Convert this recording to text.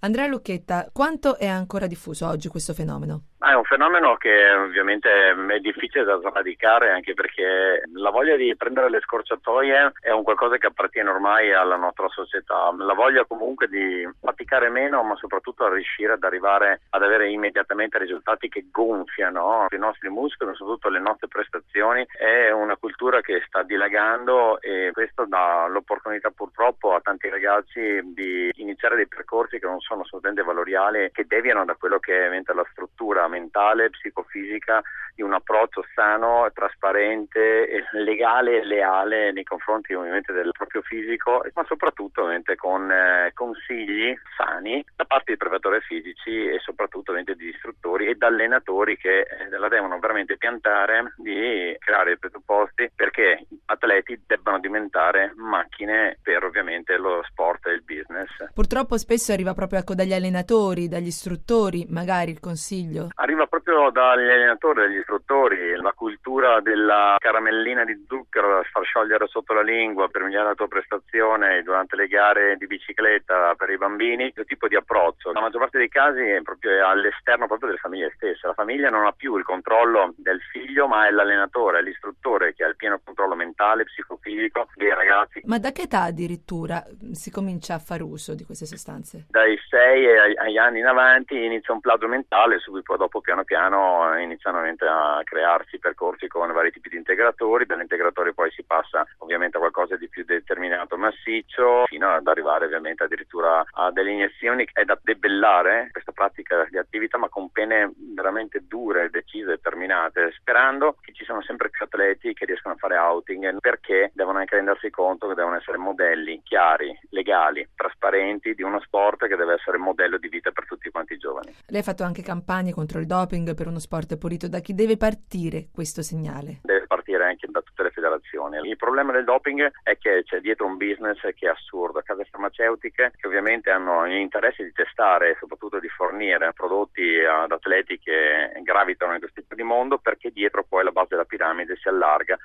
Andrea Lucchetta, quanto è ancora diffuso oggi questo fenomeno? Ah, è un fenomeno che ovviamente è difficile da sradicare anche perché la voglia di prendere le scorciatoie è un qualcosa che appartiene ormai alla nostra società. La voglia comunque di faticare meno ma soprattutto a riuscire ad arrivare ad avere immediatamente risultati che gonfiano i nostri muscoli, soprattutto le nostre prestazioni. È una cultura che sta dilagando e questo dà l'opportunità purtroppo a tanti ragazzi di iniziare dei percorsi che non sono assolutamente valoriali, che deviano da quello che è la struttura mentale, psicofisica di un approccio sano, trasparente, legale e leale nei confronti ovviamente del proprio fisico, ma soprattutto ovviamente con eh, consigli sani da parte di preparatori fisici e soprattutto ovviamente di istruttori e da allenatori che eh, la devono veramente piantare di creare i presupposti perché gli debbano diventare macchine per ovviamente lo sport e il business. Purtroppo spesso arriva proprio ecco, dagli allenatori, dagli istruttori, magari il consiglio. Arriva proprio dagli allenatori, dagli istruttori, la cultura della caramellina di zucchero da far sciogliere sotto la lingua per migliorare la tua prestazione durante le gare di bicicletta per i bambini, questo tipo di approccio. La maggior parte dei casi è proprio all'esterno proprio delle famiglie stesse. La famiglia non ha più il controllo del figlio, ma è l'allenatore, è l'istruttore che ha il pieno controllo mentale, psicofisico dei ragazzi. Ma da che età addirittura si comincia a fare uso di queste sostanze? Dai 6 agli anni in avanti inizia un plagio mentale, su cui poi dopo piano piano iniziano a crearsi percorsi con vari tipi di integratori, dall'integratore poi si passa ovviamente a qualcosa di più determinato massiccio, fino ad arrivare ovviamente addirittura a delle iniezioni. È da debellare questa pratica di attività, ma con pene veramente dure, decise, determinate, sperando che ci siano sempre più atleti che riescano a fare outing, perché devono anche rendersi conto che devono essere modelli chiari, legali, trasparenti di uno sport che deve essere modello di vita per tutti quanti i giovani. Lei ha fatto anche campagne contro il doping per uno sport pulito. Da chi deve partire questo segnale? Deve partire anche da tutte le federazioni. Il problema del doping è che c'è dietro un business che è assurdo. Case farmaceutiche che ovviamente hanno l'interesse di testare e soprattutto di fornire prodotti ad atleti che gravitano in questo di mondo perché dietro poi la base della piramide si allarga